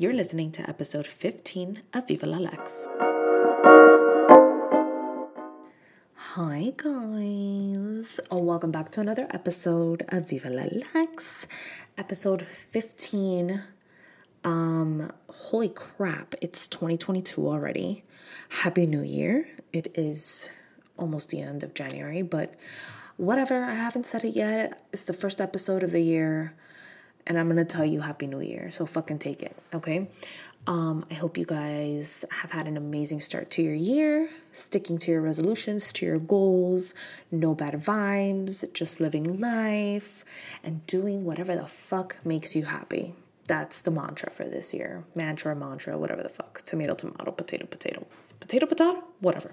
You're listening to episode 15 of Viva la Lex. Hi, guys. Oh, welcome back to another episode of Viva la Lex. Episode 15. Um, holy crap, it's 2022 already. Happy New Year. It is almost the end of January, but whatever. I haven't said it yet. It's the first episode of the year, and I'm gonna tell you Happy New Year. So fucking take it, okay? Um, I hope you guys have had an amazing start to your year, sticking to your resolutions, to your goals, no bad vibes, just living life, and doing whatever the fuck makes you happy. That's the mantra for this year. Mantra, mantra, whatever the fuck. Tomato, tomato, potato, potato, potato, potato, whatever.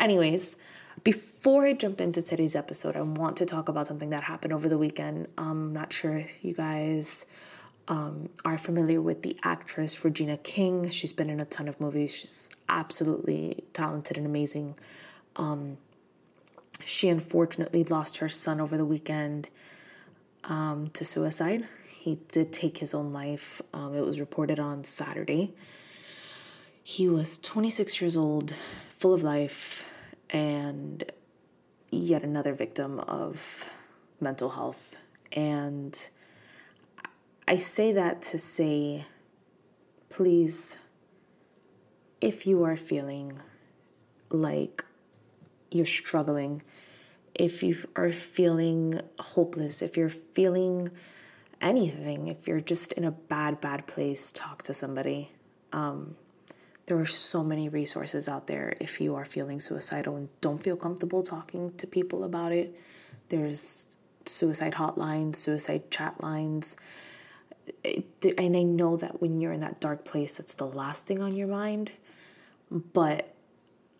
Anyways, before I jump into today's episode, I want to talk about something that happened over the weekend. I'm not sure if you guys um, are familiar with the actress Regina King. She's been in a ton of movies. She's absolutely talented and amazing. Um, she unfortunately lost her son over the weekend um, to suicide. He did take his own life. Um, it was reported on Saturday. He was 26 years old, full of life, and yet another victim of mental health. And I say that to say, please, if you are feeling like you're struggling, if you are feeling hopeless, if you're feeling anything, if you're just in a bad, bad place, talk to somebody. Um, there are so many resources out there if you are feeling suicidal and don't feel comfortable talking to people about it. There's suicide hotlines, suicide chat lines. And I know that when you're in that dark place, it's the last thing on your mind. But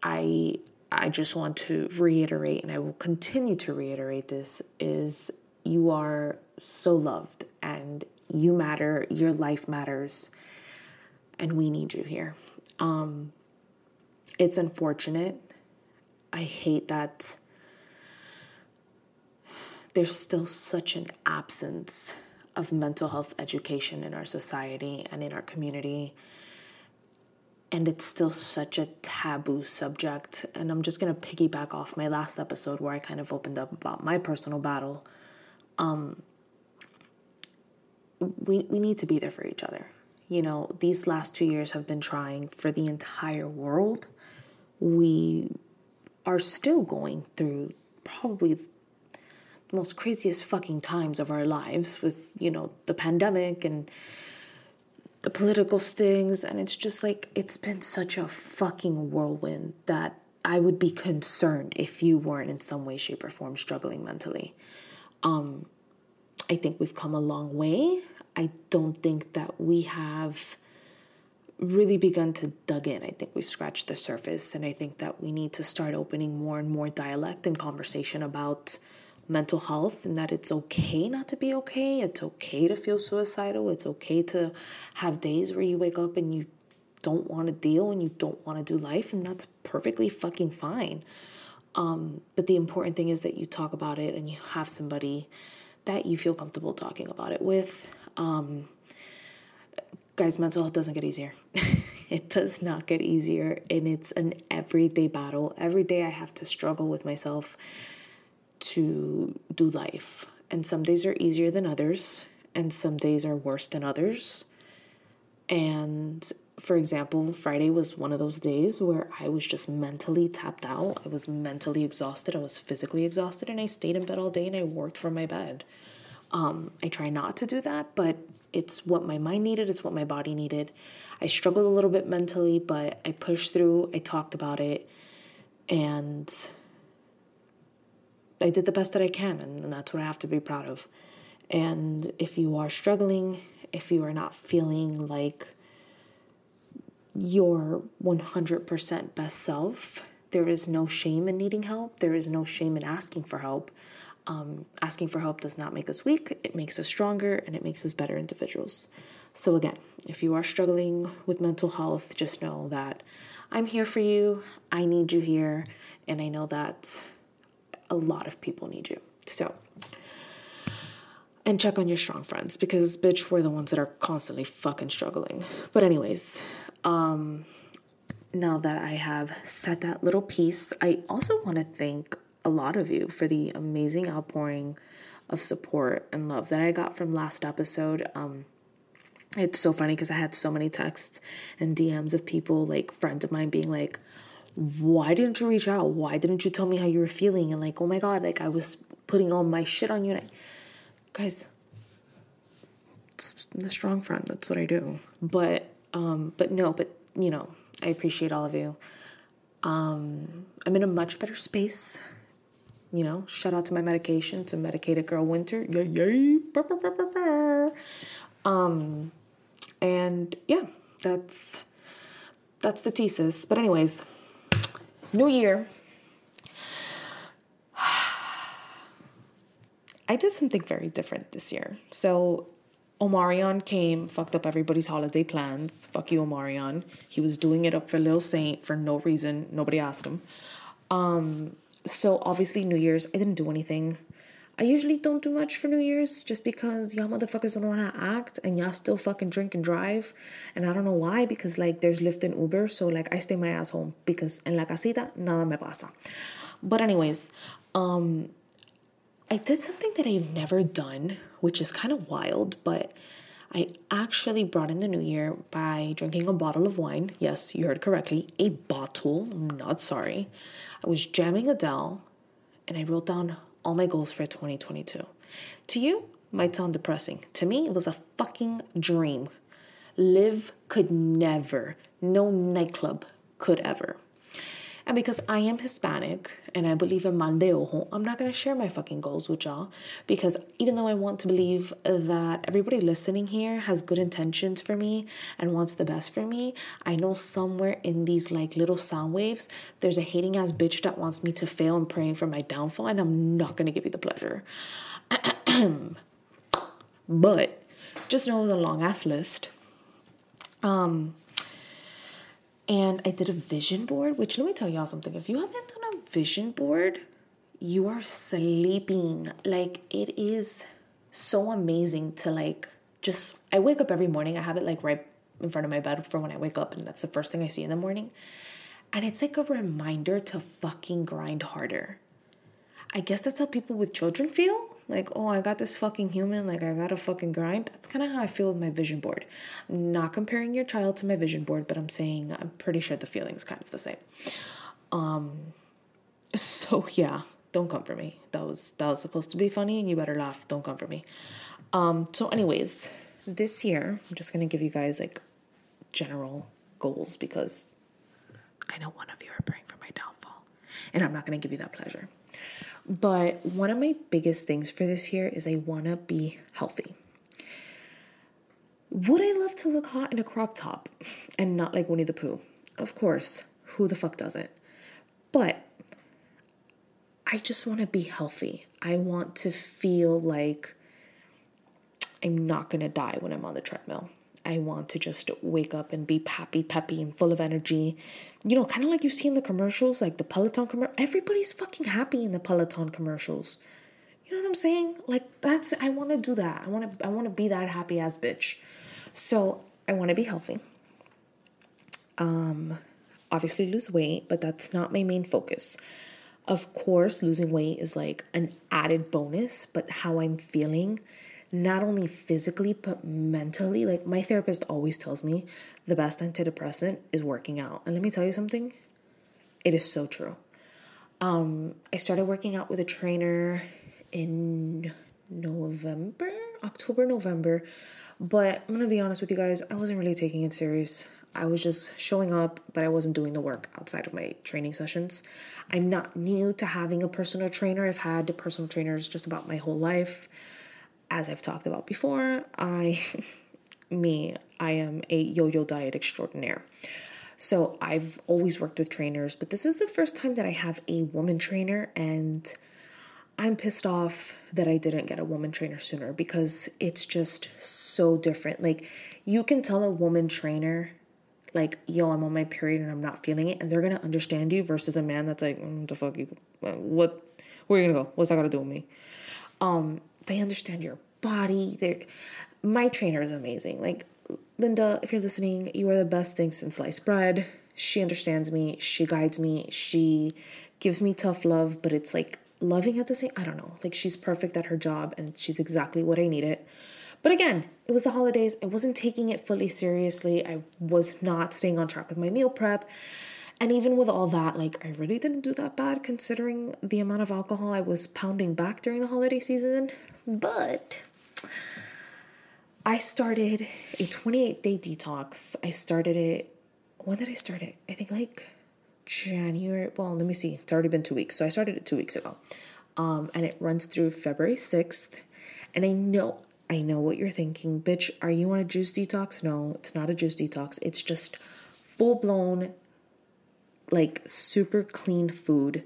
I I just want to reiterate and I will continue to reiterate this is you are so loved and you matter, your life matters, and we need you here. Um, it's unfortunate. I hate that there's still such an absence of mental health education in our society and in our community. And it's still such a taboo subject. And I'm just to piggyback off my last episode where I kind of opened up about my personal battle. Um, we, we need to be there for each other you know, these last two years have been trying for the entire world. We are still going through probably the most craziest fucking times of our lives with, you know, the pandemic and the political stings. And it's just like, it's been such a fucking whirlwind that I would be concerned if you weren't in some way, shape, or form struggling mentally. Um, I think we've come a long way. I don't think that we have really begun to dug in. I think we've scratched the surface, and I think that we need to start opening more and more dialect and conversation about mental health and that it's okay not to be okay. It's okay to feel suicidal. It's okay to have days where you wake up and you don't want to deal and you don't want to do life, and that's perfectly fucking fine. Um, but the important thing is that you talk about it and you have somebody that you feel comfortable talking about it with. Um, guys, mental health doesn't get easier. it does not get easier, and it's an everyday battle. Every day I have to struggle with myself to do life. And some days are easier than others, and some days are worse than others. And for example, Friday was one of those days where I was just mentally tapped out. I was mentally exhausted. I was physically exhausted, and I stayed in bed all day and I worked from my bed. Um, I try not to do that, but it's what my mind needed, it's what my body needed. I struggled a little bit mentally, but I pushed through, I talked about it, and I did the best that I can, and that's what I have to be proud of. And if you are struggling, if you are not feeling like your 100% best self, there is no shame in needing help. There is no shame in asking for help. Um, asking for help does not make us weak, it makes us stronger and it makes us better individuals. So, again, if you are struggling with mental health, just know that I'm here for you, I need you here, and I know that a lot of people need you. So, and check on your strong friends because bitch we're the ones that are constantly fucking struggling but anyways um now that i have said that little piece i also want to thank a lot of you for the amazing outpouring of support and love that i got from last episode. Um it's so funny because i had so many texts and dms of people like friends of mine being like why didn't you reach out? Why didn't you tell me how you were feeling? And like oh my god like i was putting all my shit on you. And I, guys the strong friend that's what i do. But um but no but you know i appreciate all of you. Um i'm in a much better space you know? Shout out to my medication. To medicated girl winter. Yay yay. Burr, burr, burr, um and yeah that's that's the thesis. But anyways new year. I did something very different this year. So Omarion came, fucked up everybody's holiday plans. Fuck you, Omarion. He was doing it up for Lil Saint for no reason. Nobody asked him. Um, so obviously New Year's, I didn't do anything. I usually don't do much for New Year's just because y'all motherfuckers don't how to act and y'all still fucking drink and drive. And I don't know why, because like there's Lyft and Uber. So like I stay my ass home because en la casita nada me pasa. But anyways, um, I did something that I've never done, which is kind of wild, but I actually brought in the new year by drinking a bottle of wine. Yes, you heard correctly, a bottle. I'm not sorry. I was jamming Adele and I wrote down all my goals for 2022. To you, might sound depressing. To me, it was a fucking dream. Live could never, no nightclub could ever. And because I am Hispanic and I believe in mal de ojo, I'm not going to share my fucking goals with y'all. Because even though I want to believe that everybody listening here has good intentions for me and wants the best for me, I know somewhere in these like little sound waves, there's a hating ass bitch that wants me to fail and praying for my downfall. And I'm not going to give you the pleasure. but just know it was a long ass list. Um, and I did a vision board, which let me tell y'all something. If you haven't done a vision board, you are sleeping. Like it is so amazing to like just I wake up every morning. I have it like right in front of my bed for when I wake up and that's the first thing I see in the morning. And it's like a reminder to fucking grind harder. I guess that's how people with children feel like, oh, I got this fucking human, like I gotta fucking grind. That's kind of how I feel with my vision board. I'm not comparing your child to my vision board, but I'm saying I'm pretty sure the feeling's kind of the same. Um, so yeah, don't come for me. That was that was supposed to be funny, and you better laugh. Don't come for me. Um, so anyways, this year I'm just gonna give you guys like general goals because I know one of you are praying for my downfall, and I'm not gonna give you that pleasure. But one of my biggest things for this year is I want to be healthy. Would I love to look hot in a crop top and not like Winnie the Pooh? Of course. Who the fuck doesn't? But I just want to be healthy. I want to feel like I'm not going to die when I'm on the treadmill. I want to just wake up and be happy, peppy, and full of energy. You know, kind of like you see in the commercials, like the Peloton commercial. Everybody's fucking happy in the Peloton commercials. You know what I'm saying? Like that's I want to do that. I want to I want to be that happy ass bitch. So I want to be healthy. Um, obviously lose weight, but that's not my main focus. Of course, losing weight is like an added bonus, but how I'm feeling not only physically but mentally. Like my therapist always tells me the best antidepressant is working out. And let me tell you something, it is so true. Um, I started working out with a trainer in November, October, November. But I'm gonna be honest with you guys, I wasn't really taking it serious. I was just showing up, but I wasn't doing the work outside of my training sessions. I'm not new to having a personal trainer. I've had personal trainers just about my whole life as I've talked about before, I, me, I am a yo yo diet extraordinaire. So I've always worked with trainers, but this is the first time that I have a woman trainer, and I'm pissed off that I didn't get a woman trainer sooner because it's just so different. Like, you can tell a woman trainer, like, yo, I'm on my period and I'm not feeling it, and they're gonna understand you versus a man that's like, mm, the fuck, you, what, where are you gonna go? What's that got to do with me? Um, they understand your body. They're, my trainer is amazing. Like, Linda, if you're listening, you are the best thing since sliced bread. She understands me, she guides me, she gives me tough love, but it's like loving at the same I don't know. Like she's perfect at her job and she's exactly what I needed. But again, it was the holidays. I wasn't taking it fully seriously. I was not staying on track with my meal prep. And even with all that, like I really didn't do that bad considering the amount of alcohol I was pounding back during the holiday season. But I started a 28 day detox. I started it. When did I start it? I think like January. Well, let me see. It's already been two weeks. So I started it two weeks ago. Um, and it runs through February 6th. And I know, I know what you're thinking. Bitch, are you on a juice detox? No, it's not a juice detox. It's just full blown, like super clean food.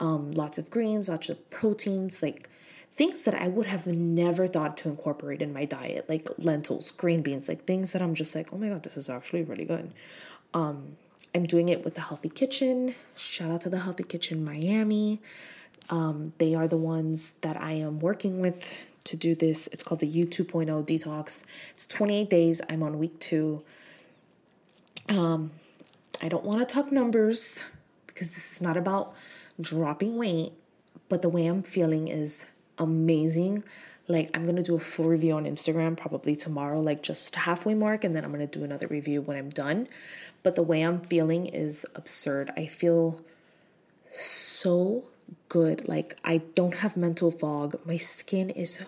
Um, lots of greens, lots of proteins, like things that I would have never thought to incorporate in my diet, like lentils, green beans, like things that I'm just like, oh my god, this is actually really good. Um, I'm doing it with the Healthy Kitchen. Shout out to the Healthy Kitchen Miami. Um, they are the ones that I am working with to do this. It's called the U 2.0 detox. It's 28 days. I'm on week two. Um, I don't want to talk numbers because this is not about dropping weight, but the way I'm feeling is amazing. Like, I'm gonna do a full review on Instagram probably tomorrow, like just halfway mark, and then I'm gonna do another review when I'm done. But the way I'm feeling is absurd. I feel so good. Like, I don't have mental fog. My skin is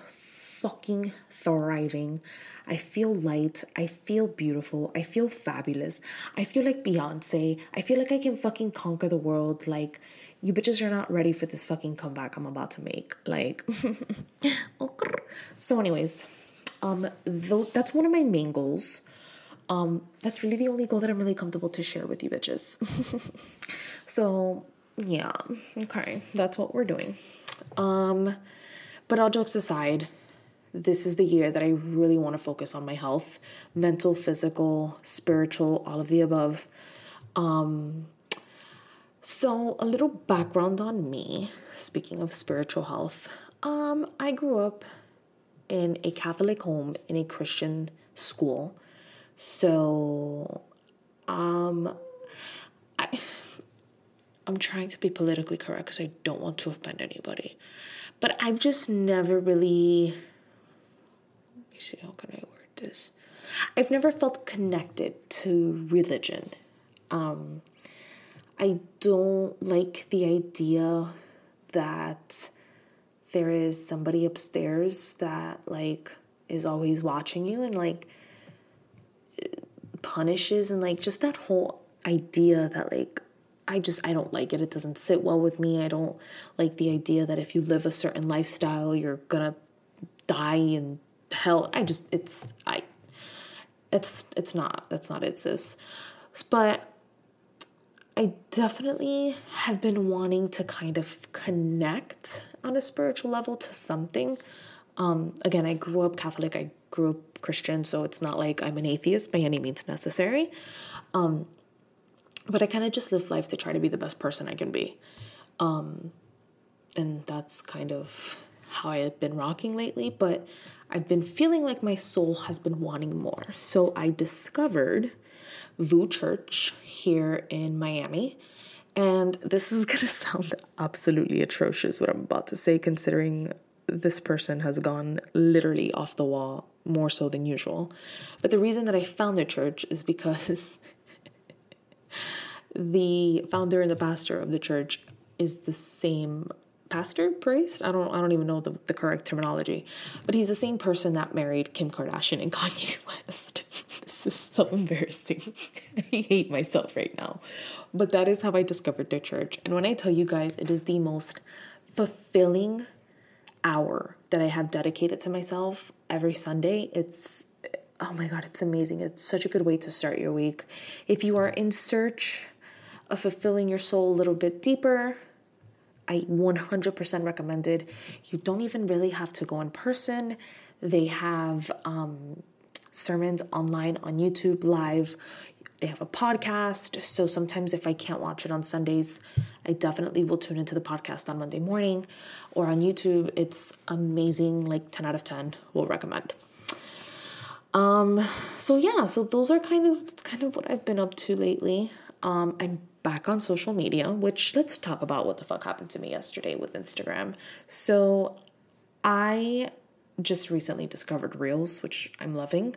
fucking thriving. I feel light. I feel beautiful. I feel fabulous. I feel like Beyonce. I feel like I can fucking conquer the world. Like, you bitches are not ready for this fucking comeback I'm about to make. Like, so, anyways, um, those that's one of my main goals. Um, that's really the only goal that I'm really comfortable to share with you bitches. so yeah, okay, that's what we're doing. Um, but all jokes aside, this is the year that I really want to focus on my health, mental, physical, spiritual, all of the above. Um, so a little background on me. Speaking of spiritual health, um, I grew up in a Catholic home in a Christian school. So, um, I, I'm trying to be politically correct because I don't want to offend anybody. But I've just never really. How can I word this? I've never felt connected to religion. Um, I don't like the idea that there is somebody upstairs that like is always watching you and like punishes and like just that whole idea that like I just I don't like it. It doesn't sit well with me. I don't like the idea that if you live a certain lifestyle, you're gonna die in hell. I just it's I it's it's not that's not it, sis. But I definitely have been wanting to kind of connect on a spiritual level to something. Um, again, I grew up Catholic. I grew up Christian, so it's not like I'm an atheist by any means necessary. Um, but I kind of just live life to try to be the best person I can be. Um, and that's kind of how I have been rocking lately. But I've been feeling like my soul has been wanting more. So I discovered VOUS Church here in Miami. And this is going to sound absolutely atrocious what I'm about to say, considering this person has gone literally off the wall more so than usual. But the reason that I found their church is because the founder and the pastor of the church is the same pastor priest i don't i don't even know the, the correct terminology but he's the same person that married kim kardashian and kanye west this is so embarrassing i hate myself right now but that is how i discovered their church and when i tell you guys it is the most fulfilling hour that I have dedicated to myself every Sunday. It's oh my god, it's amazing. It's such a good way to start your week. If you are in search of fulfilling your soul a little bit deeper, I 100% recommended. You don't even really have to go in person. They have um, sermons online on YouTube live. they have a podcast. So sometimes if I can't watch it on Sundays, I definitely will tune into the podcast on Monday morning or on YouTube. It's amazing, like 10 out of 10 will recommend. Um so yeah, so those are kind of that's kind of what I've been up to lately. Um I'm back on social media, which let's talk about what the fuck happened to me yesterday with Instagram. So I just recently discovered Reels, which I'm loving.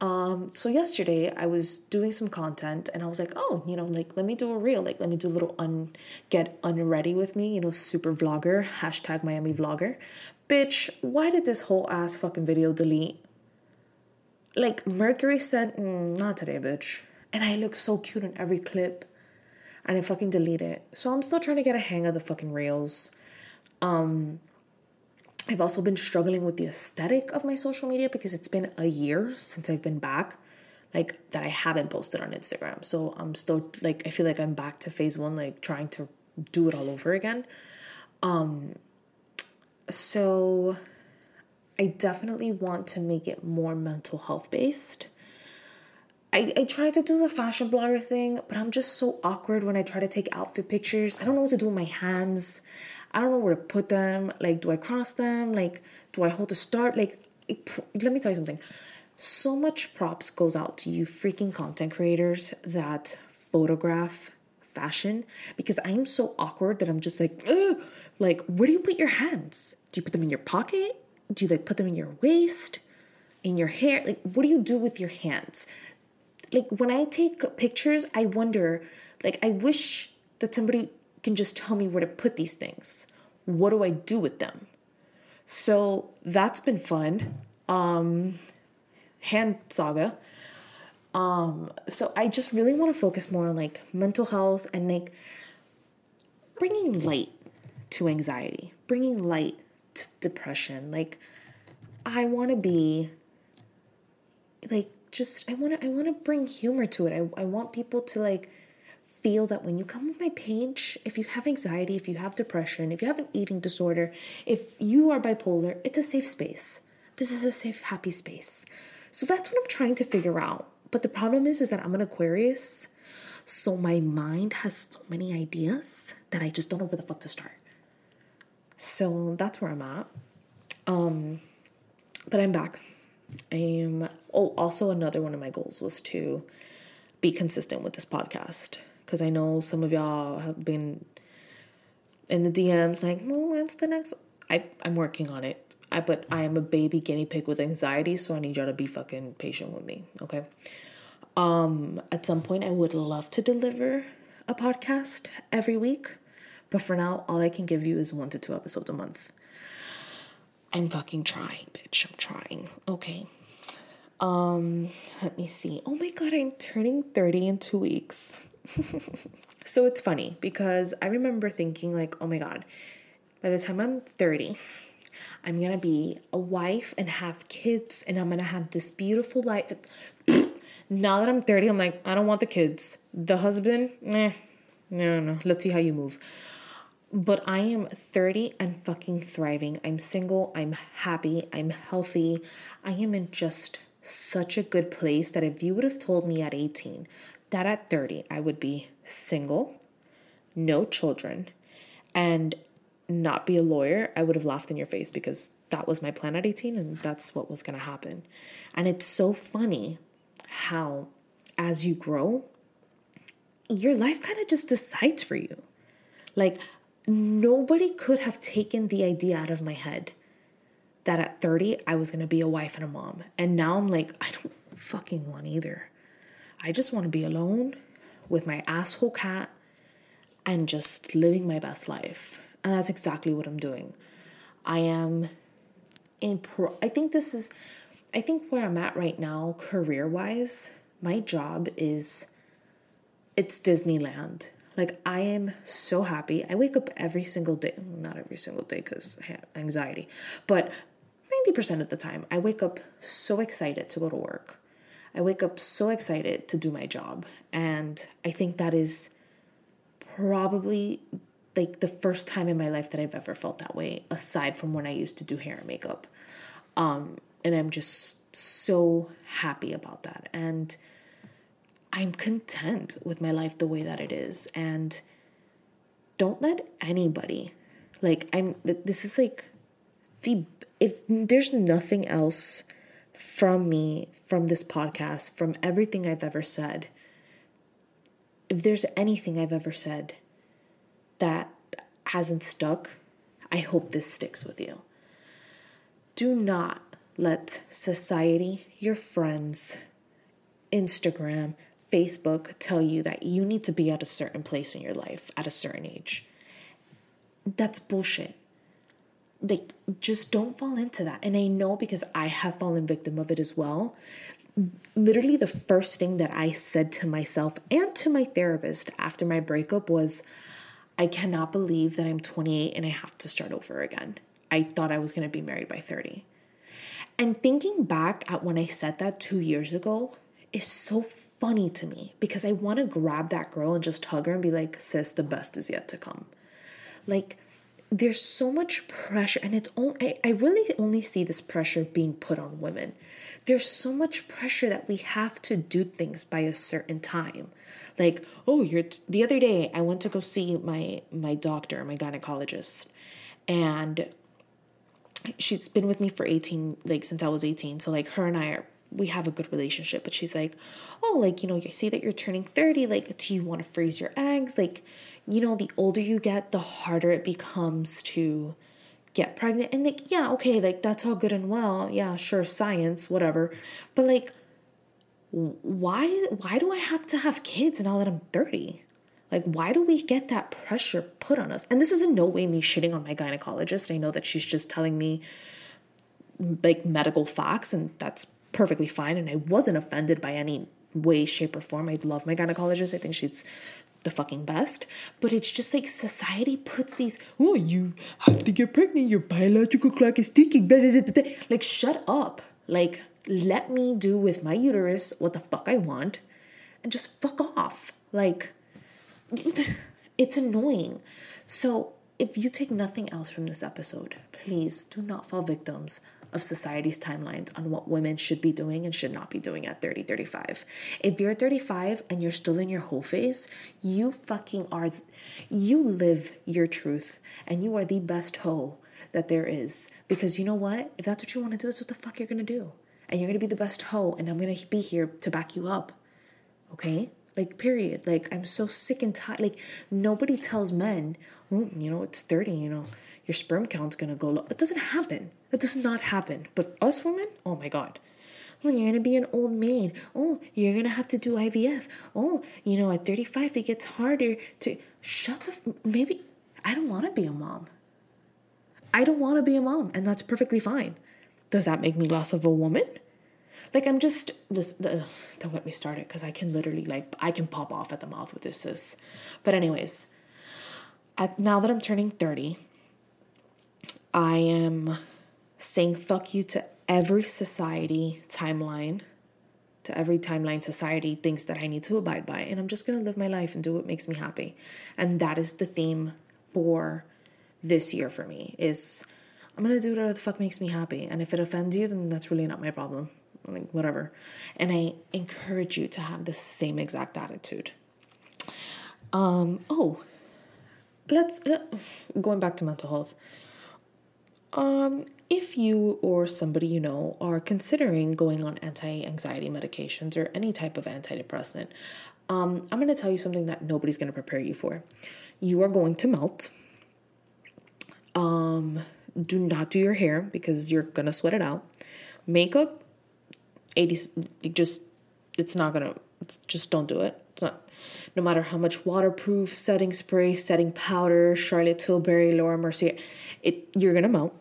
Um, so yesterday I was doing some content and I was like, oh, you know, like let me do a reel, like let me do a little un get unready with me, you know, super vlogger, hashtag Miami vlogger. Bitch, why did this whole ass fucking video delete? Like Mercury said, mm, not today, bitch. And I look so cute in every clip. And I fucking delete it. So I'm still trying to get a hang of the fucking reels. Um I've also been struggling with the aesthetic of my social media because it's been a year since I've been back, like that I haven't posted on Instagram. So I'm still like I feel like I'm back to phase one, like trying to do it all over again. Um so I definitely want to make it more mental health based. I, I tried to do the fashion blogger thing, but I'm just so awkward when I try to take outfit pictures. I don't know what to do with my hands. I don't know where to put them. Like, do I cross them? Like, do I hold the start? Like, it, let me tell you something. So much props goes out to you freaking content creators that photograph fashion because I'm so awkward that I'm just like, Ugh! like, where do you put your hands? Do you put them in your pocket? Do you like put them in your waist? In your hair? Like, what do you do with your hands? Like, when I take pictures, I wonder, like, I wish that somebody can just tell me where to put these things. What do I do with them? So that's been fun. Um, hand saga. Um, so I just really want to focus more on like mental health and like bringing light to anxiety, bringing light to depression. Like I want to be like just I want to I want to bring humor to it. I I want people to like feel that when you come on my page, if you have anxiety, if you have depression, if you have an eating disorder, if you are bipolar, it's a safe space. This is a safe, happy space. So that's what I'm trying to figure out. But the problem is, is that I'm an Aquarius. So my mind has so many ideas that I just don't know where the fuck to start. So that's where I'm at. Um, but I'm back. Am. Oh, also another one of my goals was to be consistent with this podcast because I know some of y'all have been in the DMs like, well, when's the next? I I'm working on it. I but I am a baby guinea pig with anxiety, so I need y'all to be fucking patient with me, okay? Um, at some point, I would love to deliver a podcast every week, but for now, all I can give you is one to two episodes a month. I'm fucking trying, bitch. I'm trying. Okay. Um, let me see. Oh my god, I'm turning 30 in two weeks. so it's funny because I remember thinking, like, oh my God, by the time I'm 30, I'm gonna be a wife and have kids, and I'm gonna have this beautiful life. now that I'm 30, I'm like, I don't want the kids. The husband, no, no, let's see how you move. But I am 30 and fucking thriving. I'm single, I'm happy, I'm healthy. I am in just such a good place that if you would have told me at 18 that at 30 I would be single, no children, and not be a lawyer, I would have laughed in your face because that was my plan at 18 and that's what was going to happen. And it's so funny how, as you grow, your life kind of just decides for you. Like, nobody could have taken the idea out of my head that at 30 I was going to be a wife and a mom. And now I'm like, I don't fucking want either. I just want to be alone with my asshole cat and just living my best life. And that's exactly what I'm doing. I am in pro I think this is I think where I'm at right now career-wise, my job is it's Disneyland. Like I am so happy. I wake up every single day, not every single day cuz I have anxiety, but 90% of the time I wake up so excited to go to work. I wake up so excited to do my job. And I think that is probably like the first time in my life that I've ever felt that way, aside from when I used to do hair and makeup. Um, and I'm just so happy about that. And I'm content with my life the way that it is. And don't let anybody, like, I'm, this is like the, if there's nothing else from me, from this podcast, from everything I've ever said, if there's anything I've ever said that hasn't stuck, I hope this sticks with you. Do not let society, your friends, Instagram, Facebook tell you that you need to be at a certain place in your life at a certain age. That's bullshit. Like, just don't fall into that. And I know because I have fallen victim of it as well. Literally, the first thing that I said to myself and to my therapist after my breakup was, I cannot believe that I'm 28 and I have to start over again. I thought I was going to be married by 30. And thinking back at when I said that two years ago is so funny to me because I want to grab that girl and just hug her and be like, sis, the best is yet to come. Like, there's so much pressure, and it's only, I, I really only see this pressure being put on women. There's so much pressure that we have to do things by a certain time. Like, oh, you're t- the other day I went to go see my my doctor, my gynecologist, and she's been with me for 18 like since I was 18. So like her and I are we have a good relationship, but she's like, "Oh, like, you know, you see that you're turning 30, like do you want to freeze your eggs?" Like, you know, the older you get, the harder it becomes to get pregnant. And like, yeah, okay, like that's all good and well. Yeah, sure, science, whatever. But like why why do I have to have kids now that I'm 30? Like, why do we get that pressure put on us? And this is in no way me shitting on my gynecologist. I know that she's just telling me like medical facts, and that's perfectly fine. And I wasn't offended by any way, shape, or form. I love my gynecologist. I think she's the fucking best. But it's just like society puts these, oh, you have to get pregnant, your biological clock is ticking. Like, shut up. Like, let me do with my uterus what the fuck I want and just fuck off. Like, it's annoying. So, if you take nothing else from this episode, please do not fall victims of society's timelines on what women should be doing and should not be doing at 30, 35. If you're 35 and you're still in your whole phase, you fucking are, you live your truth and you are the best hoe that there is. Because you know what? If that's what you want to do, that's what the fuck you're going to do. And you're going to be the best hoe, and I'm going to be here to back you up. Okay? Like, period. Like, I'm so sick and tired. Like, nobody tells men, oh, you know, it's 30, you know, your sperm count's gonna go low. It doesn't happen. It does not happen. But us women, oh my God. When you're gonna be an old maid, oh, you're gonna have to do IVF. Oh, you know, at 35, it gets harder to shut the. F- maybe I don't wanna be a mom. I don't wanna be a mom, and that's perfectly fine. Does that make me less of a woman? Like I'm just this. The, don't get me started because I can literally like I can pop off at the mouth with this. Sis. But anyways, at now that I'm turning thirty, I am saying fuck you to every society timeline, to every timeline society thinks that I need to abide by, and I'm just gonna live my life and do what makes me happy. And that is the theme for this year for me. Is I'm gonna do whatever the fuck makes me happy, and if it offends you, then that's really not my problem like whatever. And I encourage you to have the same exact attitude. Um, oh, let's let, going back to mental health. Um, if you or somebody you know are considering going on anti-anxiety medications or any type of antidepressant, um, I'm going to tell you something that nobody's going to prepare you for. You are going to melt. Um, do not do your hair because you're going to sweat it out. Makeup 80 just it's not gonna just don't do it it's not no matter how much waterproof setting spray setting powder charlotte tilbury laura mercier it you're gonna melt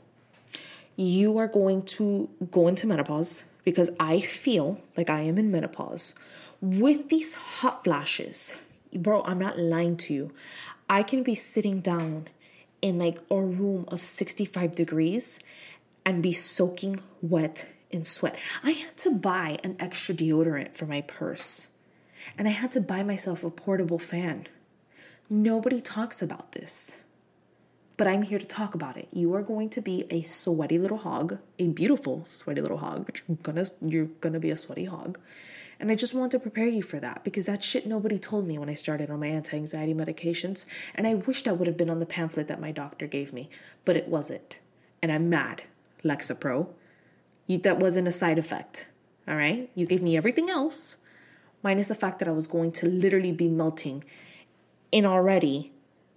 you are going to go into menopause because i feel like i am in menopause with these hot flashes bro i'm not lying to you i can be sitting down in like a room of 65 degrees and be soaking wet in sweat. I had to buy an extra deodorant for my purse. And I had to buy myself a portable fan. Nobody talks about this. But I'm here to talk about it. You are going to be a sweaty little hog, a beautiful sweaty little hog, but you're gonna you're gonna be a sweaty hog. And I just want to prepare you for that because that shit nobody told me when I started on my anti anxiety medications. And I wish that would have been on the pamphlet that my doctor gave me, but it wasn't. And I'm mad, Lexapro. You, that wasn't a side effect. All right? You gave me everything else, minus the fact that I was going to literally be melting in already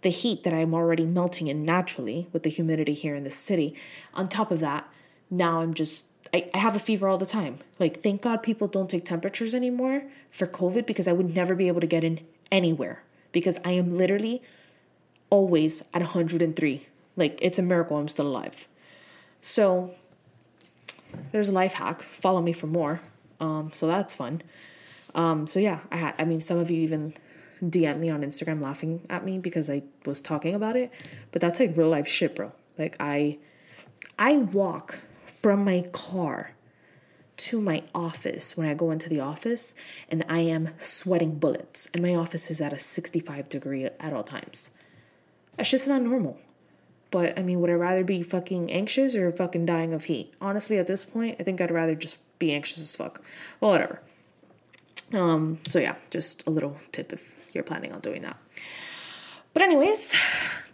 the heat that I'm already melting in naturally with the humidity here in the city. On top of that, now I'm just I, I have a fever all the time. Like, thank God people don't take temperatures anymore for COVID because I would never be able to get in anywhere because I am literally always at 103. Like, it's a miracle I'm still alive. So, there's a life hack. Follow me for more. Um, so that's fun. Um, so yeah, I had, I mean, some of you even DM me on Instagram laughing at me because I was talking about it, but that's like real life shit, bro. Like I, I walk from my car to my office when I go into the office and I am sweating bullets and my office is at a 65 degree at all times. That's just not normal. But I mean, would I rather be fucking anxious or fucking dying of heat? Honestly, at this point, I think I'd rather just be anxious as fuck. Well, whatever. Um, so yeah, just a little tip if you're planning on doing that. But anyways,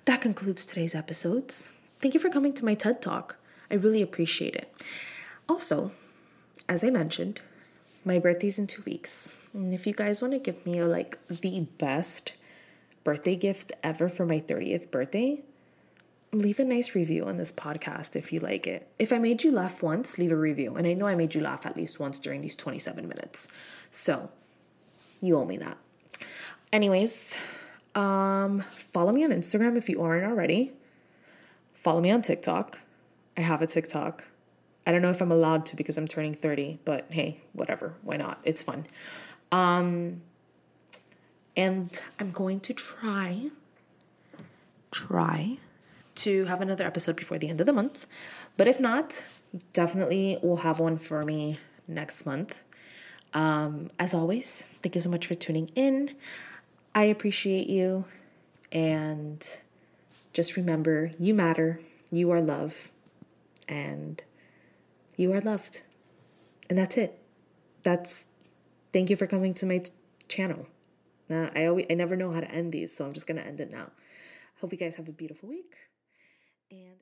that concludes today's episodes. Thank you for coming to my TED Talk. I really appreciate it. Also, as I mentioned, my birthday's in two weeks. And if you guys want to give me like the best birthday gift ever for my 30th birthday, leave a nice review on this podcast if you like it. If I made you laugh once, leave a review. And I know I made you laugh at least once during these 27 minutes. So you owe me that. Anyways, um, follow me on Instagram if you aren't already. Follow me on TikTok. I have a TikTok. I don't know if I'm allowed to because I'm turning 30, but hey, whatever. Why not? It's fun. Um, and I'm going to try, try to have another episode before the end of the month. But if not, definitely we'll have one for me next month. Um, as always, thank you so much for tuning in. I appreciate you. And just remember you matter, you are love, and you are loved. And that's it. That's thank you for coming to my t- channel. Uh, I always I never know how to end these, so I'm just gonna end it now. Hope you guys have a beautiful week and